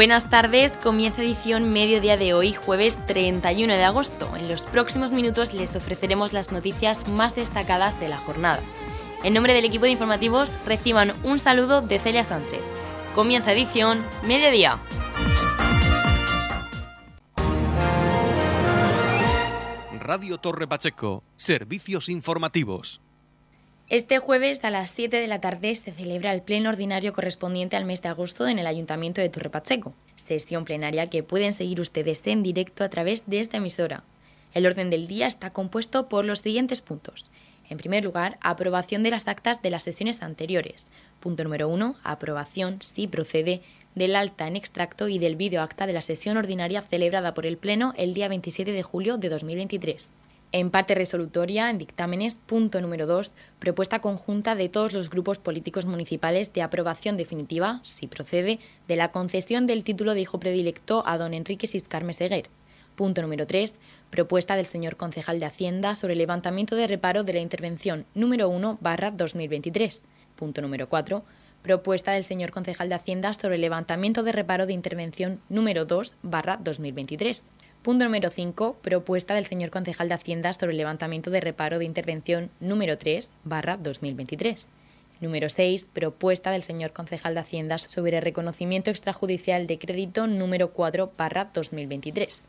Buenas tardes, comienza edición mediodía de hoy, jueves 31 de agosto. En los próximos minutos les ofreceremos las noticias más destacadas de la jornada. En nombre del equipo de informativos, reciban un saludo de Celia Sánchez. Comienza edición mediodía. Radio Torre Pacheco, servicios informativos. Este jueves a las 7 de la tarde se celebra el pleno ordinario correspondiente al mes de agosto en el Ayuntamiento de Torre Pacheco, sesión plenaria que pueden seguir ustedes en directo a través de esta emisora. El orden del día está compuesto por los siguientes puntos. En primer lugar, aprobación de las actas de las sesiones anteriores. Punto número 1, aprobación, si procede, del alta en extracto y del vídeo acta de la sesión ordinaria celebrada por el Pleno el día 27 de julio de 2023. En parte resolutoria, en dictámenes, punto número 2, propuesta conjunta de todos los grupos políticos municipales de aprobación definitiva, si procede, de la concesión del título de hijo predilecto a don Enrique Siscarme Seguer. Punto número 3, propuesta del señor concejal de Hacienda sobre el levantamiento de reparo de la intervención número 1 barra 2023. Punto número 4, propuesta del señor concejal de Hacienda sobre el levantamiento de reparo de intervención número 2 barra 2023. Punto número 5. Propuesta del señor concejal de Hacienda sobre el levantamiento de reparo de intervención número 3 barra 2023. Número 6. Propuesta del señor concejal de Hacienda sobre el reconocimiento extrajudicial de crédito número 4 barra 2023.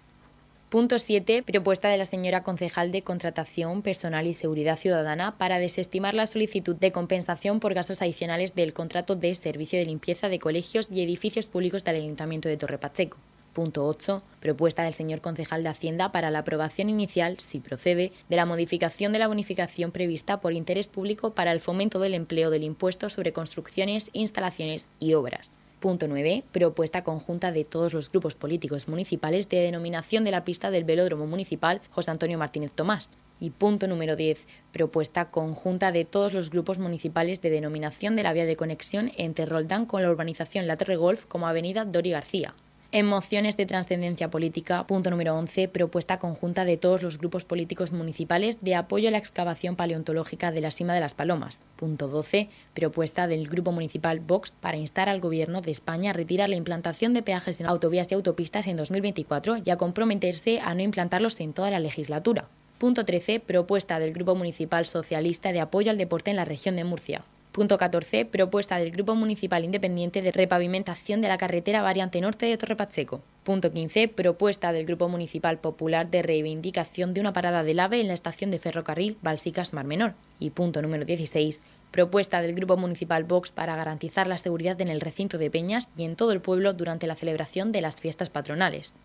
Punto 7. Propuesta de la señora concejal de Contratación Personal y Seguridad Ciudadana para desestimar la solicitud de compensación por gastos adicionales del contrato de servicio de limpieza de colegios y edificios públicos del Ayuntamiento de Torre Pacheco. Punto 8. Propuesta del señor concejal de Hacienda para la aprobación inicial, si procede, de la modificación de la bonificación prevista por interés público para el fomento del empleo del impuesto sobre construcciones, instalaciones y obras. Punto 9. Propuesta conjunta de todos los grupos políticos municipales de denominación de la pista del velódromo municipal José Antonio Martínez Tomás. Y punto número 10. Propuesta conjunta de todos los grupos municipales de denominación de la vía de conexión entre Roldán con la urbanización La Torre Golf como Avenida Dori García. En mociones de trascendencia política, punto número 11, propuesta conjunta de todos los grupos políticos municipales de apoyo a la excavación paleontológica de la Sima de las Palomas. Punto 12, propuesta del Grupo Municipal Vox para instar al Gobierno de España a retirar la implantación de peajes en autovías y autopistas en 2024 y a comprometerse a no implantarlos en toda la legislatura. Punto 13, propuesta del Grupo Municipal Socialista de apoyo al deporte en la región de Murcia. Punto 14. Propuesta del Grupo Municipal Independiente de repavimentación de la carretera variante norte de Torre Pacheco. Punto 15. Propuesta del Grupo Municipal Popular de reivindicación de una parada del AVE en la estación de ferrocarril Balsicas Mar Menor. Y punto número 16. Propuesta del Grupo Municipal Vox para garantizar la seguridad en el recinto de Peñas y en todo el pueblo durante la celebración de las fiestas patronales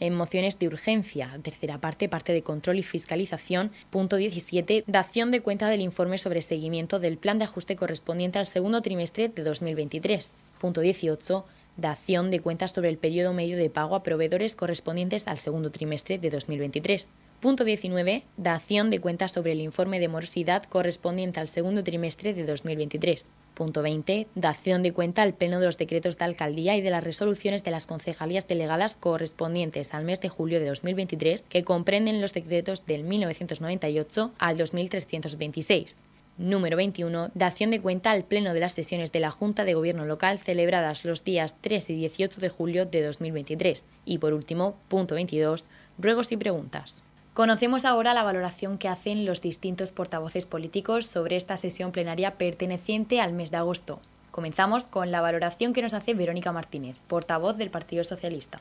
mociones de urgencia. Tercera parte, parte de control y fiscalización. Punto 17, dación de cuenta del informe sobre seguimiento del plan de ajuste correspondiente al segundo trimestre de 2023. Punto 18, dación de cuentas sobre el periodo medio de pago a proveedores correspondientes al segundo trimestre de 2023. Punto 19. Dación de cuentas sobre el informe de morosidad correspondiente al segundo trimestre de 2023. Punto 20. Dación de cuenta al pleno de los decretos de alcaldía y de las resoluciones de las concejalías delegadas correspondientes al mes de julio de 2023 que comprenden los decretos del 1998 al 2326. Número 21. Dación de cuenta al Pleno de las sesiones de la Junta de Gobierno Local celebradas los días 3 y 18 de julio de 2023. Y por último, punto 22. Ruegos y preguntas. Conocemos ahora la valoración que hacen los distintos portavoces políticos sobre esta sesión plenaria perteneciente al mes de agosto. Comenzamos con la valoración que nos hace Verónica Martínez, portavoz del Partido Socialista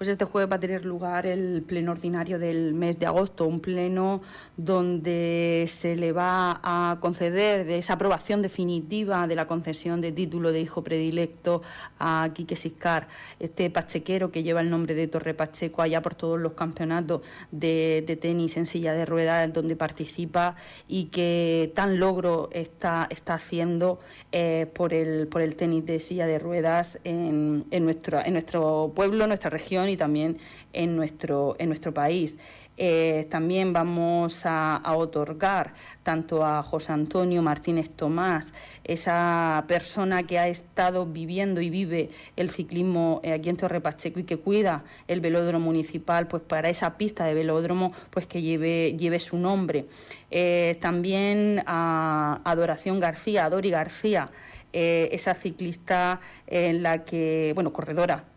pues este jueves va a tener lugar el pleno ordinario del mes de agosto, un pleno donde se le va a conceder esa aprobación definitiva de la concesión de título de hijo predilecto a Quique Siscar, este pachequero que lleva el nombre de Torre Pacheco allá por todos los campeonatos de, tenis en silla de ruedas donde participa y que tan logro está, haciendo eh, por, el, por el tenis de silla de ruedas en, en, nuestro, en nuestro pueblo, nuestra región y también en nuestro, en nuestro país. Eh, también vamos a, otorgar tanto a José Antonio Martínez Tomás, esa persona que ha estado viviendo y vive el ciclismo eh, aquí en Torre Pacheco y que cuida el velódromo municipal, pues para esa pista de velódromo, pues que lleve, lleve su nombre. Eh, también a Adoración García, a Dori García, esa ciclista en la que, bueno, corredora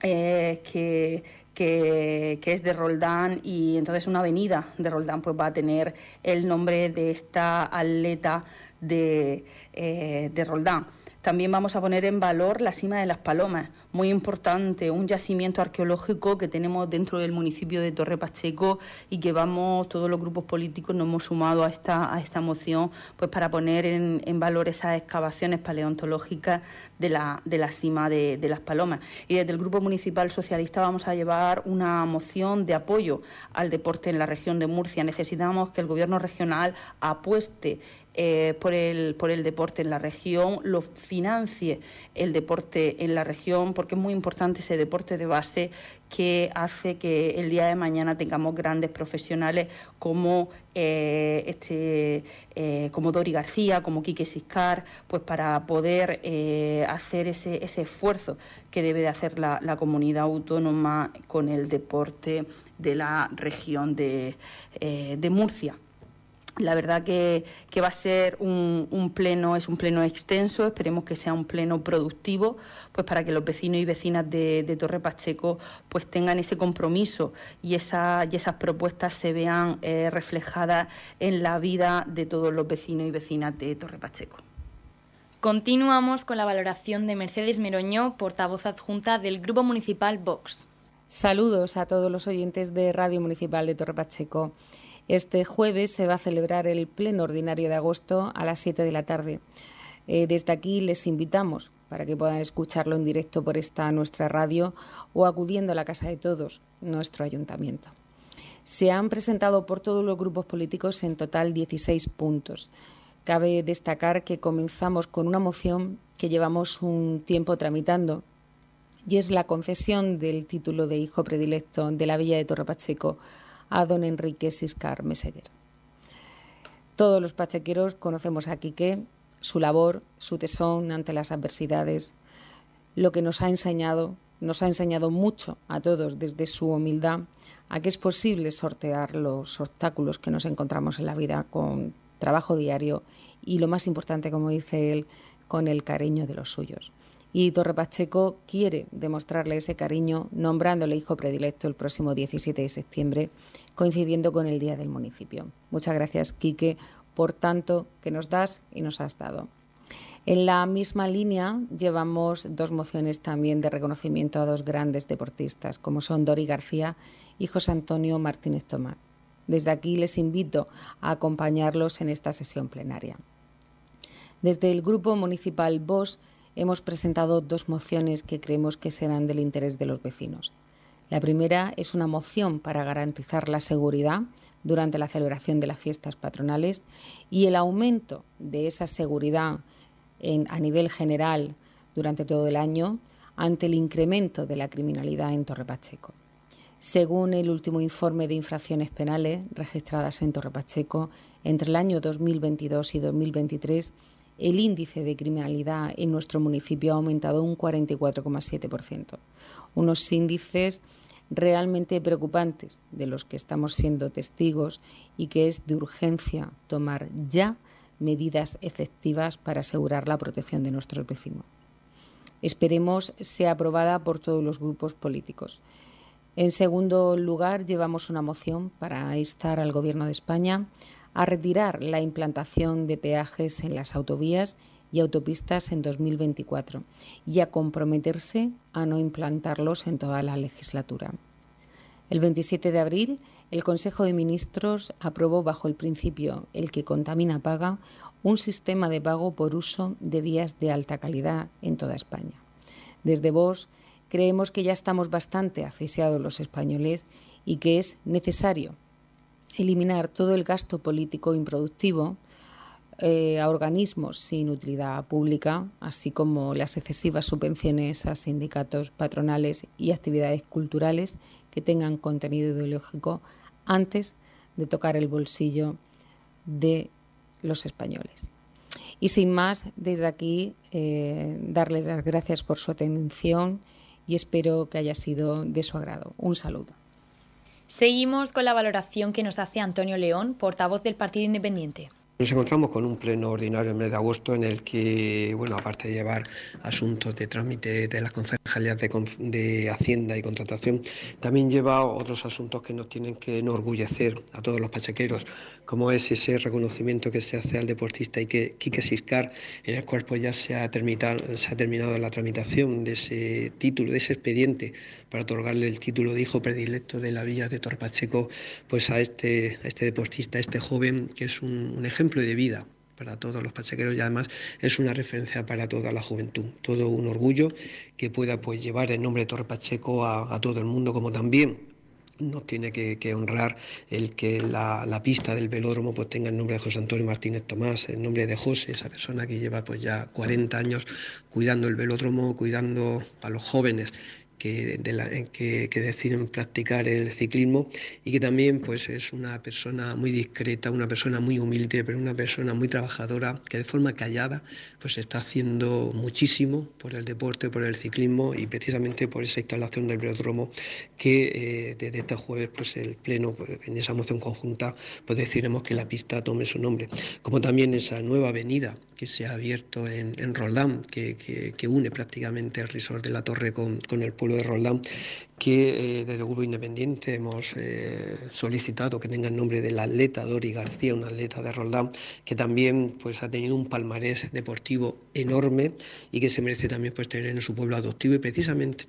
que, que, es de Roldán y entonces una avenida de Roldán pues va a tener el nombre de esta atleta de, de Roldán. También vamos a poner en valor la cima de las palomas, muy importante, un yacimiento arqueológico que tenemos dentro del municipio de Torre Pacheco y que vamos, todos los grupos políticos nos hemos sumado a esta, a esta moción pues para poner en, valor esas excavaciones paleontológicas de la, de la cima de, de, las palomas. Y desde el Grupo Municipal Socialista vamos a llevar una moción de apoyo al deporte en la región de Murcia. Necesitamos que el Gobierno regional apueste eh, por, el, por el deporte en la región, lo financie el deporte en la región, es muy importante ese deporte de base que hace que el día de mañana tengamos grandes profesionales como eh, este eh, como Dori García, como Quique Siscar, pues para poder hacer ese, ese esfuerzo que debe de hacer la, la comunidad autónoma con el deporte de la región de, de Murcia. La verdad que, va a ser un, pleno, es un pleno extenso, esperemos que sea un pleno productivo, pues para que los vecinos y vecinas de, Torre Pacheco pues tengan ese compromiso y, esa, y esas propuestas se vean eh, reflejadas en la vida de todos los vecinos y vecinas de Torre Pacheco. Continuamos con la valoración de Mercedes Meroño, portavoz adjunta del Grupo Municipal Vox. Saludos a todos los oyentes de Radio Municipal de Torre Pacheco. Este jueves se va a celebrar el pleno ordinario de agosto a las 7 de la tarde. Eh, desde aquí les invitamos para que puedan escucharlo en directo por esta nuestra radio o acudiendo a la Casa de Todos, nuestro ayuntamiento. Se han presentado por todos los grupos políticos en total 16 puntos. Cabe destacar que comenzamos con una moción que llevamos un tiempo tramitando y es la concesión del título de hijo predilecto de la Villa de Torre Pacheco a don Enrique Siscar Meseguer. Todos los pachequeros conocemos a Quique, su labor, su tesón ante las adversidades, lo que nos ha enseñado, nos ha enseñado mucho a todos desde su humildad a que es posible sortear los obstáculos que nos encontramos en la vida con trabajo diario y lo más importante, como dice él, con el cariño de los suyos y Torre Pacheco quiere demostrarle ese cariño nombrándole hijo predilecto el próximo 17 de septiembre, coincidiendo con el Día del Municipio. Muchas gracias, Quique, por tanto que nos das y nos has dado. En la misma línea llevamos dos mociones también de reconocimiento a dos grandes deportistas, como son Dori García y José Antonio Martínez Tomás. Desde aquí les invito a acompañarlos en esta sesión plenaria. Desde el Grupo Municipal BOS hemos presentado dos mociones que creemos que serán del interés de los vecinos. La primera es una moción para garantizar la seguridad durante la celebración de las fiestas patronales y el aumento de esa seguridad a nivel general durante todo el año ante el incremento de la criminalidad en Torre Pacheco. Según el último informe de infracciones penales registradas en Torre Pacheco, entre el año 2022 y 2023 el índice de criminalidad en nuestro municipio ha aumentado un 44,7%. Unos índices realmente preocupantes de los que estamos siendo testigos y que es de urgencia tomar ya medidas efectivas para asegurar la protección de nuestros vecinos. Esperemos sea aprobada por todos los grupos políticos. En segundo lugar, llevamos una moción para instar al Gobierno de España a retirar la implantación de peajes en las autovías y autopistas en 2024 y a comprometerse a no implantarlos en toda la legislatura. El 27 de abril, el Consejo de Ministros aprobó bajo el principio el que contamina paga un sistema de pago por uso de vías de alta calidad en toda España. Desde vos creemos que ya estamos bastante asfixiados los españoles y que es necesario eliminar todo el gasto político improductivo eh, a organismos sin utilidad pública, así como las excesivas subvenciones a sindicatos patronales y actividades culturales que tengan contenido ideológico antes de tocar el bolsillo de los españoles. Y sin más, desde aquí, eh, darles las gracias por su atención y espero que haya sido de su agrado. Un saludo. Seguimos con la valoración que nos hace Antonio León, portavoz del Partido Independiente. Nos encontramos con un pleno ordinario en mes de agosto en el que, bueno, aparte de llevar asuntos de trámite de las concejalías de, Hacienda y contratación, también lleva otros asuntos que nos tienen que enorgullecer a todos los pachequeros, como es ese reconocimiento que se hace al deportista y que Quique Siscar, en el cual pues ya se ha, terminado, se ha terminado la tramitación de ese título, de ese expediente para otorgarle el título de hijo predilecto de la Villa de Torpacheco pues a este, este deportista, a este joven que es un ejemplo de vida para todos los pachequeros y además es una referencia para toda la juventud. Todo un orgullo que pueda pues llevar el nombre de Torre Pacheco a, todo el mundo, como también nos tiene que, honrar el que la, pista del velódromo pues tenga el nombre de José Antonio Martínez Tomás, el nombre de José, esa persona que lleva pues ya 40 años cuidando el velódromo, cuidando a los jóvenes que, que, deciden practicar el ciclismo y que también pues, es una persona muy discreta, una persona muy humilde, pero una persona muy trabajadora que de forma callada pues, está haciendo muchísimo por el deporte, por el ciclismo y precisamente por esa instalación del velódromo que eh, desde este jueves pues, el Pleno, pues, en esa moción conjunta, pues deciremos que la pista tome su nombre. Como también esa nueva avenida que se ha abierto en, en Roldán, que, que, une prácticamente el resort de la Torre con, con el pueblo de Roldán, que eh, desde el Grupo Independiente hemos eh, solicitado que tenga el nombre del atleta Dori García, un atleta de Roldán, que también pues, ha tenido un palmarés deportivo enorme y que se merece también pues, tener en su pueblo adoptivo y precisamente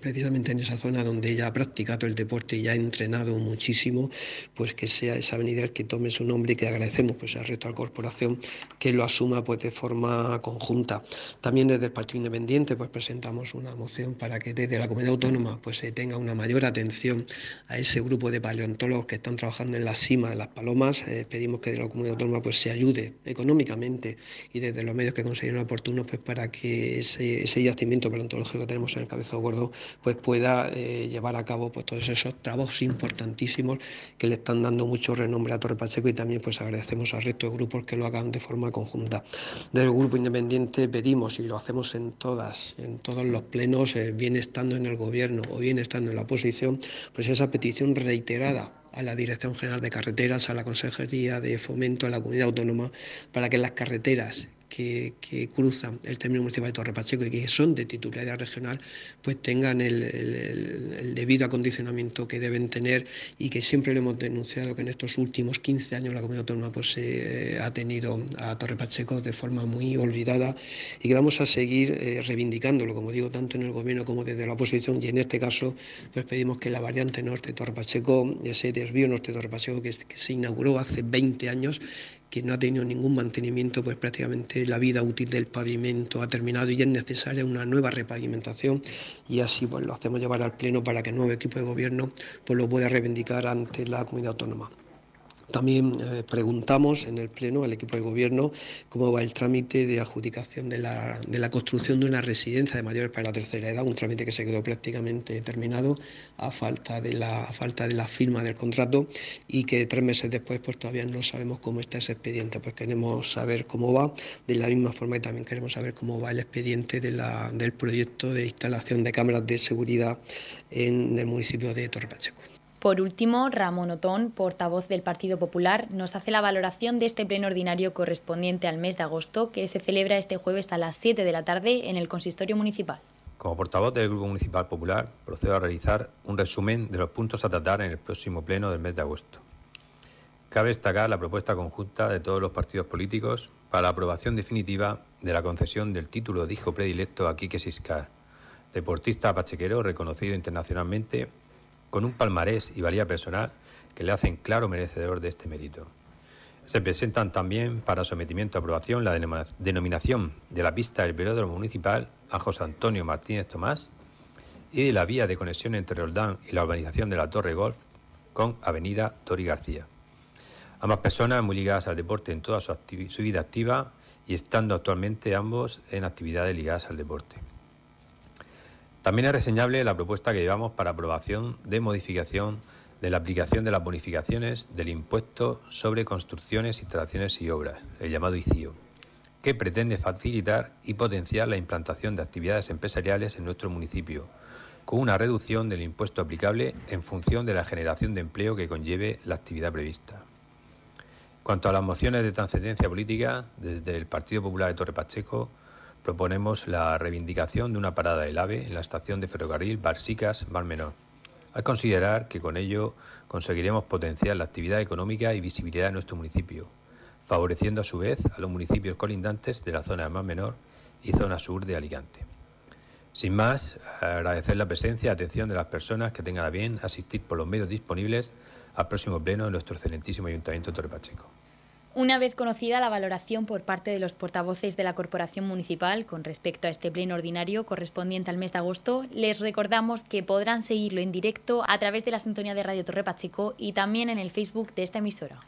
precisamente en esa zona donde ella ha practicado el deporte y ha entrenado muchísimo, pues que sea esa avenida el que tome su nombre y que agradecemos pues al resto de la corporación que lo asuma pues de forma conjunta. También desde el Partido Independiente pues presentamos una moción para que desde la comunidad autónoma pues se tenga una mayor atención a ese grupo de paleontólogos que están trabajando en la cima de las palomas. Eh, pedimos que de la comunidad autónoma pues se ayude económicamente y desde los medios que consideren oportunos pues para que ese, ese yacimiento paleontológico que tenemos en el Cabezo Gordo pues pueda eh, llevar a cabo pues, todos esos trabajos importantísimos que le están dando mucho renombre a Torre Pacheco y también pues agradecemos al resto de grupos que lo hagan de forma conjunta. Desde el Grupo Independiente pedimos, y lo hacemos en todas, en todos los plenos, eh, bien estando en el gobierno o bien estando en la oposición, pues esa petición reiterada a la Dirección General de Carreteras, a la Consejería de Fomento, a la Comunidad Autónoma, para que las carreteras que, cruzan el término municipal de Torre Pacheco y que son de titularidad regional, pues tengan el, debido acondicionamiento que deben tener y que siempre lo hemos denunciado que en estos últimos 15 años la comunidad autónoma pues, eh, ha tenido a Torre Pacheco de forma muy olvidada y que vamos a seguir eh, reivindicándolo, como digo, tanto en el gobierno como desde la oposición y en este caso pues pedimos que la variante norte de Torre Pacheco, ese desvío norte de Torre Pacheco que, que se inauguró hace 20 años, que no ha tenido ningún mantenimiento, pues prácticamente la vida útil del pavimento ha terminado y es necesaria una nueva repavimentación y así pues lo hacemos llevar al Pleno para que el nuevo equipo de gobierno pues lo pueda reivindicar ante la comunidad autónoma. También eh, preguntamos en el Pleno al equipo de Gobierno cómo va el trámite de adjudicación de la, de la, construcción de una residencia de mayores para la tercera edad, un trámite que se quedó prácticamente terminado a falta de la, falta de la firma del contrato y que tres meses después pues todavía no sabemos cómo está ese expediente. Pues queremos saber cómo va, de la misma forma que también queremos saber cómo va el expediente del proyecto de instalación de cámaras de seguridad en el municipio de Torre Pacheco. Por último, Ramón Otón, portavoz del Partido Popular, nos hace la valoración de este pleno ordinario correspondiente al mes de agosto que se celebra este jueves a las 7 de la tarde en el consistorio municipal. Como portavoz del Grupo Municipal Popular, procedo a realizar un resumen de los puntos a tratar en el próximo pleno del mes de agosto. Cabe destacar la propuesta conjunta de todos los partidos políticos para la aprobación definitiva de la concesión del título de hijo predilecto a Quique Siscar, deportista pachequero reconocido internacionalmente con un palmarés y valía personal que le hacen claro merecedor de este mérito. Se presentan también para sometimiento a aprobación la denominación de la pista del velódromo municipal a José Antonio Martínez Tomás y de la vía de conexión entre Roldán y la urbanización de la Torre Golf con Avenida Tori García. Ambas personas muy ligadas al deporte en toda su, su vida activa y estando actualmente ambos en actividades ligadas al deporte. También es reseñable la propuesta que llevamos para aprobación de modificación de la aplicación de las bonificaciones del impuesto sobre construcciones, instalaciones y obras, el llamado ICIO, que pretende facilitar y potenciar la implantación de actividades empresariales en nuestro municipio, con una reducción del impuesto aplicable en función de la generación de empleo que conlleve la actividad prevista. Cuanto a las mociones de trascendencia política, desde el Partido Popular de Torre Pacheco proponemos la reivindicación de una parada del AVE en la estación de ferrocarril Barsicas Mar Menor, al considerar que con ello conseguiremos potenciar la actividad económica y visibilidad de nuestro municipio, favoreciendo a su vez a los municipios colindantes de la zona Mar Menor y zona sur de Alicante. Sin más, agradecer la presencia y atención de las personas que tengan a bien asistir por los medios disponibles al próximo pleno de nuestro excelentísimo Ayuntamiento Torre Pacheco. Una vez conocida la valoración por parte de los portavoces de la Corporación Municipal con respecto a este pleno ordinario correspondiente al mes de agosto, les recordamos que podrán seguirlo en directo a través de la sintonía de Radio Torre Pacheco y también en el Facebook de esta emisora.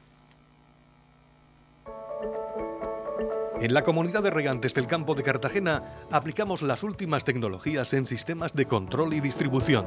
En la comunidad de regantes del campo de Cartagena aplicamos las últimas tecnologías en sistemas de control y distribución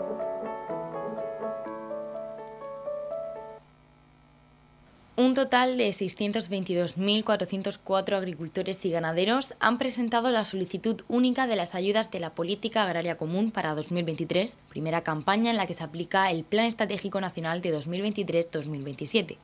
Un total de 622.404 agricultores y ganaderos han presentado la solicitud única de las ayudas de la Política Agraria Común para 2023, primera campaña en la que se aplica el Plan Estratégico Nacional de 2023-2027.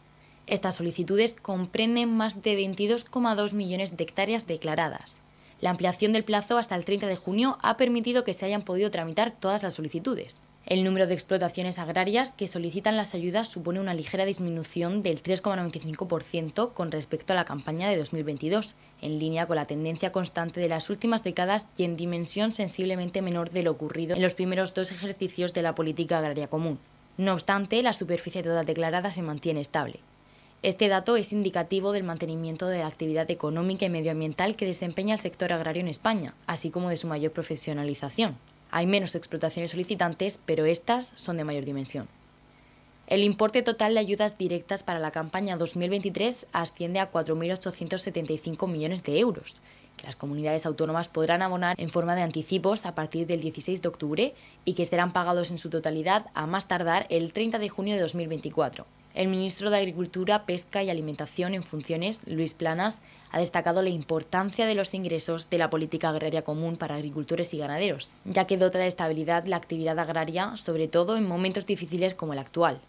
Estas solicitudes comprenden más de 22,2 millones de hectáreas declaradas. La ampliación del plazo hasta el 30 de junio ha permitido que se hayan podido tramitar todas las solicitudes. El número de explotaciones agrarias que solicitan las ayudas supone una ligera disminución del 3,95% con respecto a la campaña de 2022, en línea con la tendencia constante de las últimas décadas y en dimensión sensiblemente menor de lo ocurrido en los primeros dos ejercicios de la política agraria común. No obstante, la superficie total declarada se mantiene estable. Este dato es indicativo del mantenimiento de la actividad económica y medioambiental que desempeña el sector agrario en España, así como de su mayor profesionalización. Hay menos explotaciones solicitantes, pero estas son de mayor dimensión. El importe total de ayudas directas para la campaña 2023 asciende a 4.875 millones de euros, que las comunidades autónomas podrán abonar en forma de anticipos a partir del 16 de octubre y que serán pagados en su totalidad a más tardar el 30 de junio de 2024. El ministro de Agricultura, Pesca y Alimentación en funciones, Luis Planas, ha destacado la importancia de los ingresos de la política agraria común para agricultores y ganaderos, ya que dota de estabilidad la actividad agraria, sobre todo en momentos difíciles como el actual.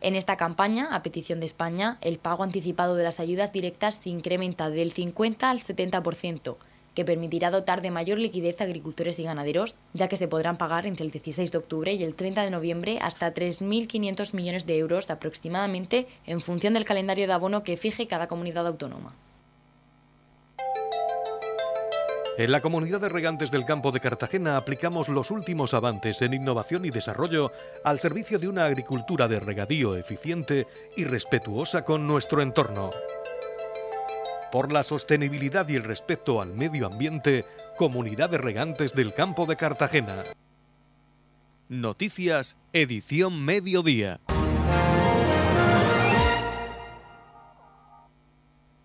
En esta campaña, a petición de España, el pago anticipado de las ayudas directas se incrementa del 50 al 70%, que permitirá dotar de mayor liquidez a agricultores y ganaderos, ya que se podrán pagar entre el 16 de octubre y el 30 de noviembre hasta 3.500 millones de euros aproximadamente en función del calendario de abono que fije cada comunidad autónoma. En la comunidad de regantes del campo de Cartagena aplicamos los últimos avances en innovación y desarrollo al servicio de una agricultura de regadío eficiente y respetuosa con nuestro entorno por la sostenibilidad y el respeto al medio ambiente, Comunidad de Regantes del Campo de Cartagena. Noticias, edición mediodía.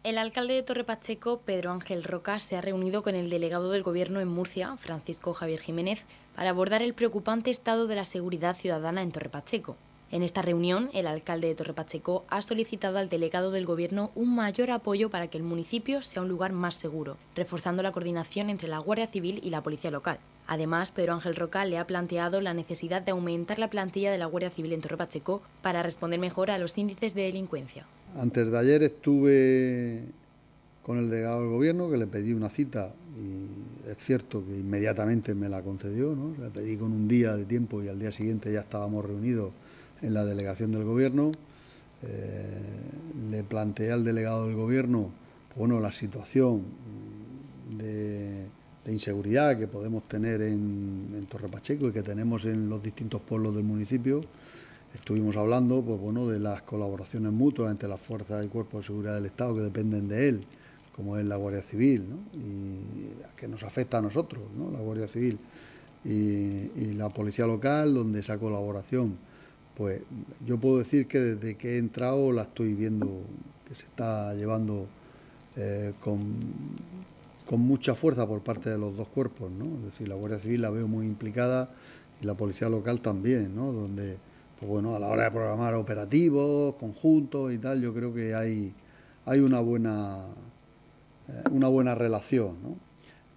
El alcalde de Torre Pacheco, Pedro Ángel Roca, se ha reunido con el delegado del Gobierno en Murcia, Francisco Javier Jiménez, para abordar el preocupante estado de la seguridad ciudadana en Torre Pacheco. En esta reunión, el alcalde de Torrepacheco ha solicitado al delegado del Gobierno un mayor apoyo para que el municipio sea un lugar más seguro, reforzando la coordinación entre la Guardia Civil y la Policía Local. Además, Pedro Ángel Roca le ha planteado la necesidad de aumentar la plantilla de la Guardia Civil en Torrepacheco para responder mejor a los índices de delincuencia. Antes de ayer estuve con el delegado del Gobierno, que le pedí una cita y es cierto que inmediatamente me la concedió, ¿no? Le pedí con un día de tiempo y al día siguiente ya estábamos reunidos en la delegación del gobierno. Eh, le planteé al delegado del gobierno bueno, la situación de, inseguridad que podemos tener en, en, Torre Pacheco y que tenemos en los distintos pueblos del municipio. Estuvimos hablando pues, bueno, de las colaboraciones mutuas entre las fuerzas y cuerpos de seguridad del Estado que dependen de él, como es la Guardia Civil, y que nos afecta a nosotros, ¿no? la Guardia Civil y la Policía Local, donde esa colaboración pues yo puedo decir que desde que he entrado la estoy viendo que se está llevando eh, con, mucha fuerza por parte de los dos cuerpos, ¿no? Es decir, la Guardia Civil la veo muy implicada y la Policía Local también, ¿no? Donde, pues bueno, a la hora de programar operativos, conjuntos y tal, yo creo que hay, hay una buena eh, una buena relación. ¿no?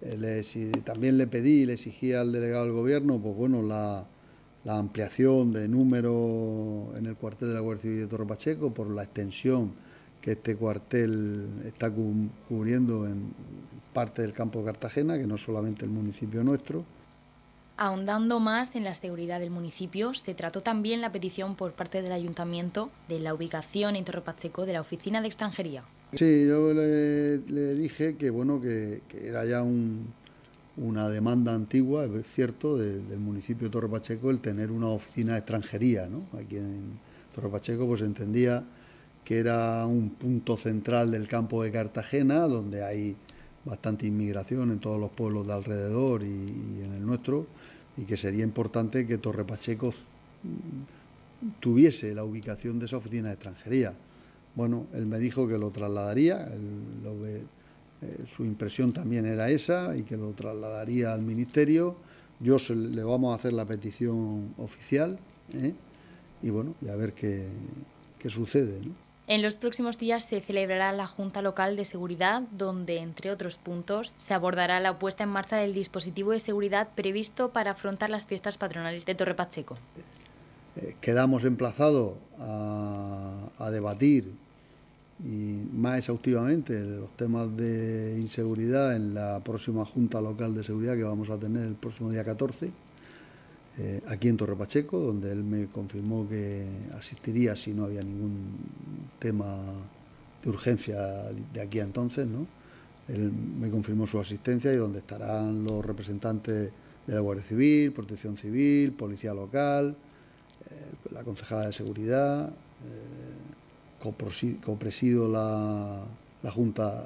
Eh, también le pedí, le exigí al delegado del gobierno, pues bueno, la, la ampliación de número en el cuartel de la Guardia Civil de Torre Pacheco por la extensión que este cuartel está cubriendo en parte del campo de Cartagena, que no solamente el municipio nuestro. Ahondando más en la seguridad del municipio, se trató también la petición por parte del ayuntamiento de la ubicación en Torre Pacheco de la Oficina de Extranjería. Sí, yo le, dije que bueno que, era ya una demanda antigua, es cierto, del municipio de Torre Pacheco el tener una oficina de extranjería, ¿no? Aquí en Torre Pacheco pues entendía que era un punto central del campo de Cartagena, donde hay bastante inmigración en todos los pueblos de alrededor y, en el nuestro, y que sería importante que Torre Pacheco tuviese la ubicación de esa oficina de extranjería. Bueno, él me dijo que lo trasladaría, eh, su impresión también era esa y que lo trasladaría al ministerio. Yo le vamos a hacer la petición oficial ¿eh? y bueno, y a ver qué, qué sucede. En los próximos días se celebrará la Junta Local de Seguridad, donde, entre otros puntos, se abordará la puesta en marcha del dispositivo de seguridad previsto para afrontar las fiestas patronales de Torre Pacheco. Eh, quedamos emplazados a, debatir y más exhaustivamente los temas de inseguridad en la próxima Junta Local de Seguridad que vamos a tener el próximo día 14, eh, aquí en Torre Pacheco, donde él me confirmó que asistiría si no había ningún tema de urgencia de aquí a entonces. ¿no? Él me confirmó su asistencia y donde estarán los representantes de la Guardia Civil, Protección Civil, Policía Local, eh, la concejala de seguridad, eh, copresido la, la Junta,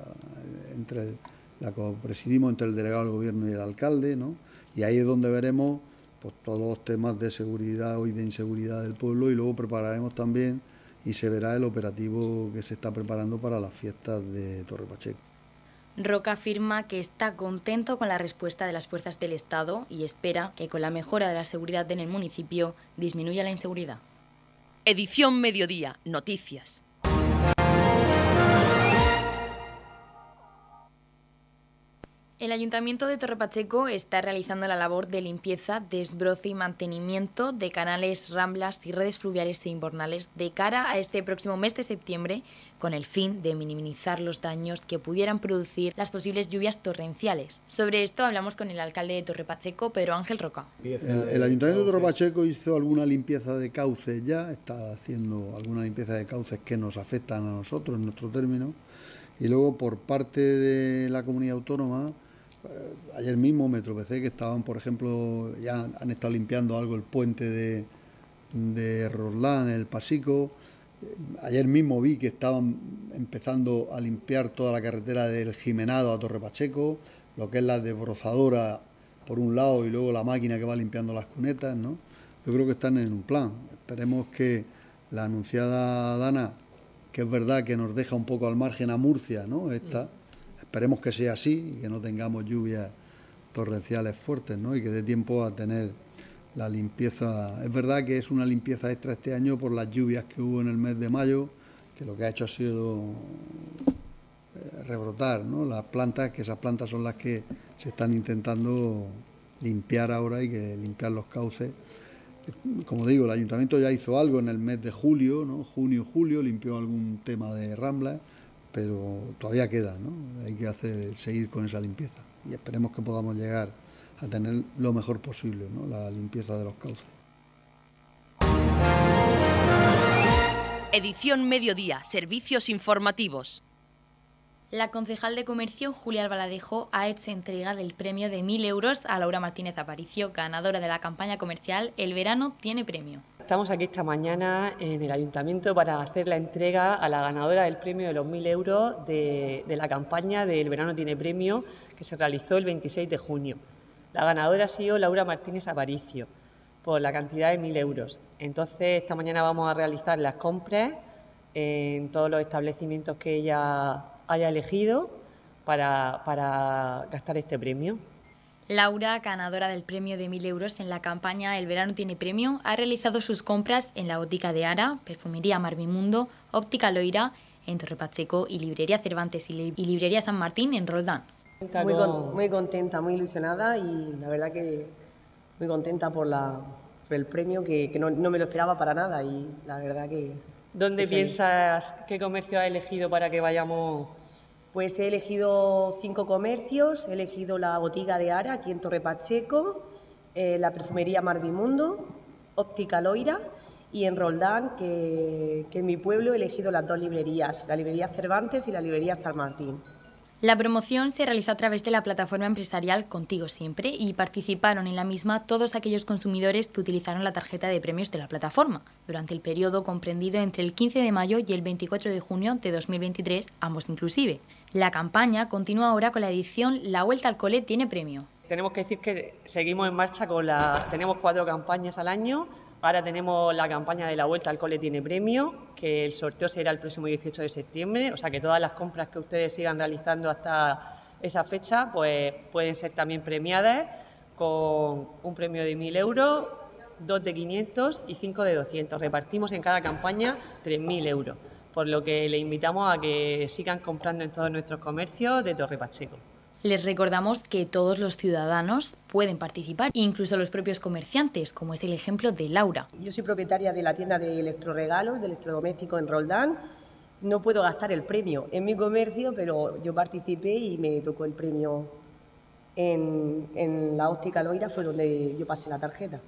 entre la copresidimos entre el delegado del gobierno y el alcalde, ¿no? y ahí es donde veremos pues, todos los temas de seguridad y de inseguridad del pueblo y luego prepararemos también y se verá el operativo que se está preparando para las fiestas de Torre Pacheco. Roca afirma que está contento con la respuesta de las fuerzas del Estado y espera que con la mejora de la seguridad en el municipio disminuya la inseguridad. Edición Mediodía, Noticias. El Ayuntamiento de Torrepacheco está realizando la labor de limpieza, desbroce y mantenimiento de canales, ramblas y redes fluviales e invernales de cara a este próximo mes de septiembre, con el fin de minimizar los daños que pudieran producir las posibles lluvias torrenciales. Sobre esto hablamos con el alcalde de Torrepacheco, Pedro Ángel Roca. El, Ayuntamiento de Torrepacheco hizo alguna limpieza de cauces ya, está haciendo alguna limpieza de cauces que nos afectan a nosotros en nuestro término, y luego por parte de la comunidad autónoma, ayer mismo me tropecé que estaban, por ejemplo, ya han estado limpiando algo el puente de, de Roslán, el Pasico. Eh, ayer mismo vi que estaban empezando a limpiar toda la carretera del Jimenado a Torre Pacheco, lo que es la desbrozadora por un lado y luego la máquina que va limpiando las cunetas, ¿no? Yo creo que están en un plan. Esperemos que la anunciada Dana, que es verdad que nos deja un poco al margen a Murcia, ¿no? Esta, Esperemos que sea así y que no tengamos lluvias torrenciales fuertes ¿no? y que dé tiempo a tener la limpieza. Es verdad que es una limpieza extra este año por las lluvias que hubo en el mes de mayo, que lo que ha hecho ha sido eh, rebrotar ¿no? las plantas, que esas plantas son las que se están intentando limpiar ahora y que limpiar los cauces. Como digo, el ayuntamiento ya hizo algo en el mes de julio, ¿no? junio, julio, limpió algún tema de ramblas pero todavía queda, ¿no? Hay que hacer, seguir con esa limpieza y esperemos que podamos llegar a tener lo mejor posible, ¿no? La limpieza de los cauces. Edición Mediodía, Servicios Informativos. La concejal de Comercio, Julia Albaladejo, ha hecho entrega del premio de 1.000 euros a Laura Martínez Aparicio, ganadora de la campaña comercial El verano tiene premio. Estamos aquí esta mañana en el ayuntamiento para hacer la entrega a la ganadora del premio de los 1.000 euros de, la campaña del Verano Tiene Premio que se realizó el 26 de junio. La ganadora ha sido Laura Martínez Aparicio por la cantidad de 1.000 euros. Entonces, esta mañana vamos a realizar las compras en todos los establecimientos que ella haya elegido para, para gastar este premio. Laura, ganadora del premio de 1.000 euros en la campaña El verano tiene premio, ha realizado sus compras en la botica de Ara, Perfumería Marvimundo, Óptica Loira en Torre Pacheco y Librería Cervantes y, Librería San Martín en Roldán. Muy, muy, contenta, muy ilusionada y la verdad que muy contenta por, la, el premio que, no, me lo esperaba para nada y la verdad que... ¿Dónde piensas qué comercio has elegido para que vayamos pues he elegido cinco comercios, he elegido la botiga de Ara aquí en Torre Pacheco, eh, la perfumería Marvimundo, Óptica Loira y en Roldán, que, que en mi pueblo he elegido las dos librerías, la librería Cervantes y la librería San Martín. La promoción se realizó a través de la plataforma empresarial Contigo Siempre y participaron en la misma todos aquellos consumidores que utilizaron la tarjeta de premios de la plataforma durante el periodo comprendido entre el 15 de mayo y el 24 de junio de 2023, ambos inclusive. La campaña continúa ahora con la edición La Vuelta al Cole tiene premio. Tenemos que decir que seguimos en marcha con la... Tenemos cuatro campañas al año Ahora tenemos la campaña de la Vuelta al Cole tiene premio, que el sorteo será el próximo 18 de septiembre, o sea que todas las compras que ustedes sigan realizando hasta esa fecha pues pueden ser también premiadas con un premio de 1.000 euros, dos de 500 y cinco de 200. Repartimos en cada campaña 3.000 euros, por lo que le invitamos a que sigan comprando en todos nuestros comercios de Torre Pacheco. Les recordamos que todos los ciudadanos pueden participar, incluso los propios comerciantes, como es el ejemplo de Laura. Yo soy propietaria de la tienda de electroregalos, de electrodoméstico en Roldán. No puedo gastar el premio en mi comercio, pero yo participé y me tocó el premio en, en la óptica Loira, fue donde yo pasé la tarjeta.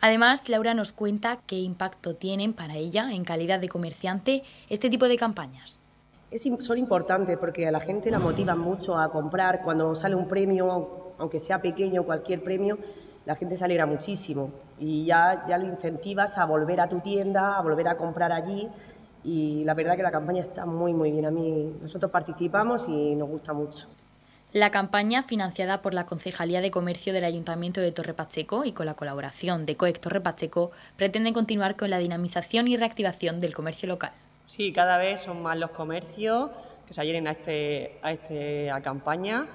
Además, Laura nos cuenta qué impacto tienen para ella, en calidad de comerciante, este tipo de campañas son importantes porque a la gente la motivan mucho a comprar. Cuando sale un premio, aunque sea pequeño, cualquier premio, la gente se muchísimo y ya, ya lo incentivas a volver a tu tienda, a volver a comprar allí. Y la verdad que la campaña está muy, muy bien. A mí, nosotros participamos y nos gusta mucho. La campaña, financiada por la Concejalía de Comercio del Ayuntamiento de Torre Pacheco y con la colaboración de COEC Torre Pacheco, pretende continuar con la dinamización y reactivación del comercio local. Sí, cada vez son más los comercios que se adhieren a, este, a esta campaña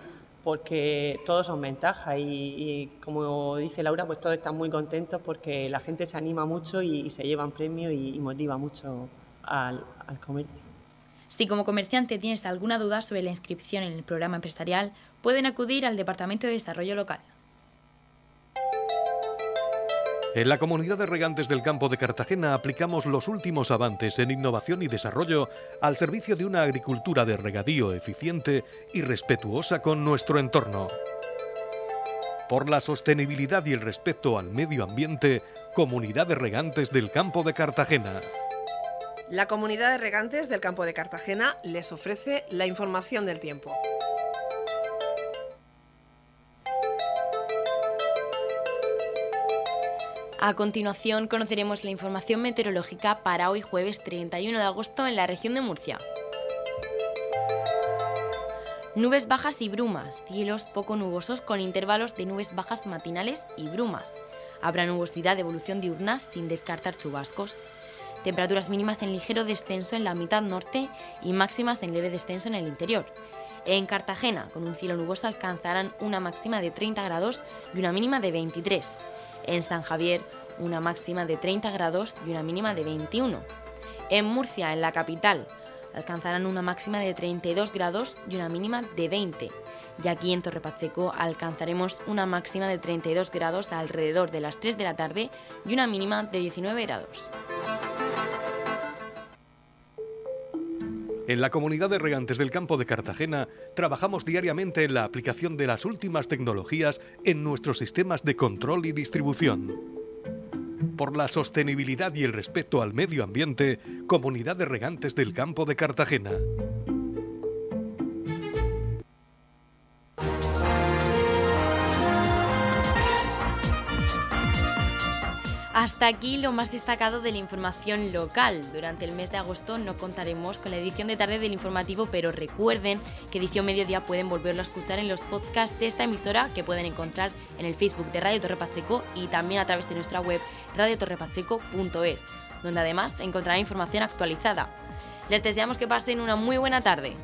porque todos son ventajas y, como dice Laura, pues todos están muy contentos porque la gente se anima mucho y, se llevan premios y, motiva mucho al, al comercio. Si como comerciante tienes alguna duda sobre la inscripción en el programa empresarial, pueden acudir al Departamento de Desarrollo Local. En la comunidad de regantes del campo de Cartagena aplicamos los últimos avances en innovación y desarrollo al servicio de una agricultura de regadío eficiente y respetuosa con nuestro entorno. Por la sostenibilidad y el respeto al medio ambiente, Comunidad de Regantes del Campo de Cartagena. La Comunidad de Regantes del Campo de Cartagena les ofrece la información del tiempo. A continuación conoceremos la información meteorológica para hoy jueves 31 de agosto en la región de Murcia. Nubes bajas y brumas, cielos poco nubosos con intervalos de nubes bajas matinales y brumas. Habrá nubosidad de evolución diurna sin descartar chubascos. Temperaturas mínimas en ligero descenso en la mitad norte y máximas en leve descenso en el interior. En Cartagena, con un cielo nuboso, alcanzarán una máxima de 30 grados y una mínima de 23. En San Javier, una máxima de 30 grados y una mínima de 21. En Murcia, en la capital, alcanzarán una máxima de 32 grados y una mínima de 20. Y aquí en Torre Pacheco alcanzaremos una máxima de 32 grados alrededor de las 3 de la tarde y una mínima de 19 grados. En la comunidad de regantes del campo de Cartagena trabajamos diariamente en la aplicación de las últimas tecnologías en nuestros sistemas de control y distribución. Por la sostenibilidad y el respeto al medio ambiente, Comunidad de Regantes del Campo de Cartagena. Hasta aquí lo más destacado de la información local. Durante el mes de agosto no contaremos con la edición de tarde del informativo, pero recuerden que edición mediodía pueden volverlo a escuchar en los podcasts de esta emisora que pueden encontrar en el Facebook de Radio Torre Pacheco y también a través de nuestra web radiotorrepacheco.es, donde además encontrarán información actualizada. Les deseamos que pasen una muy buena tarde.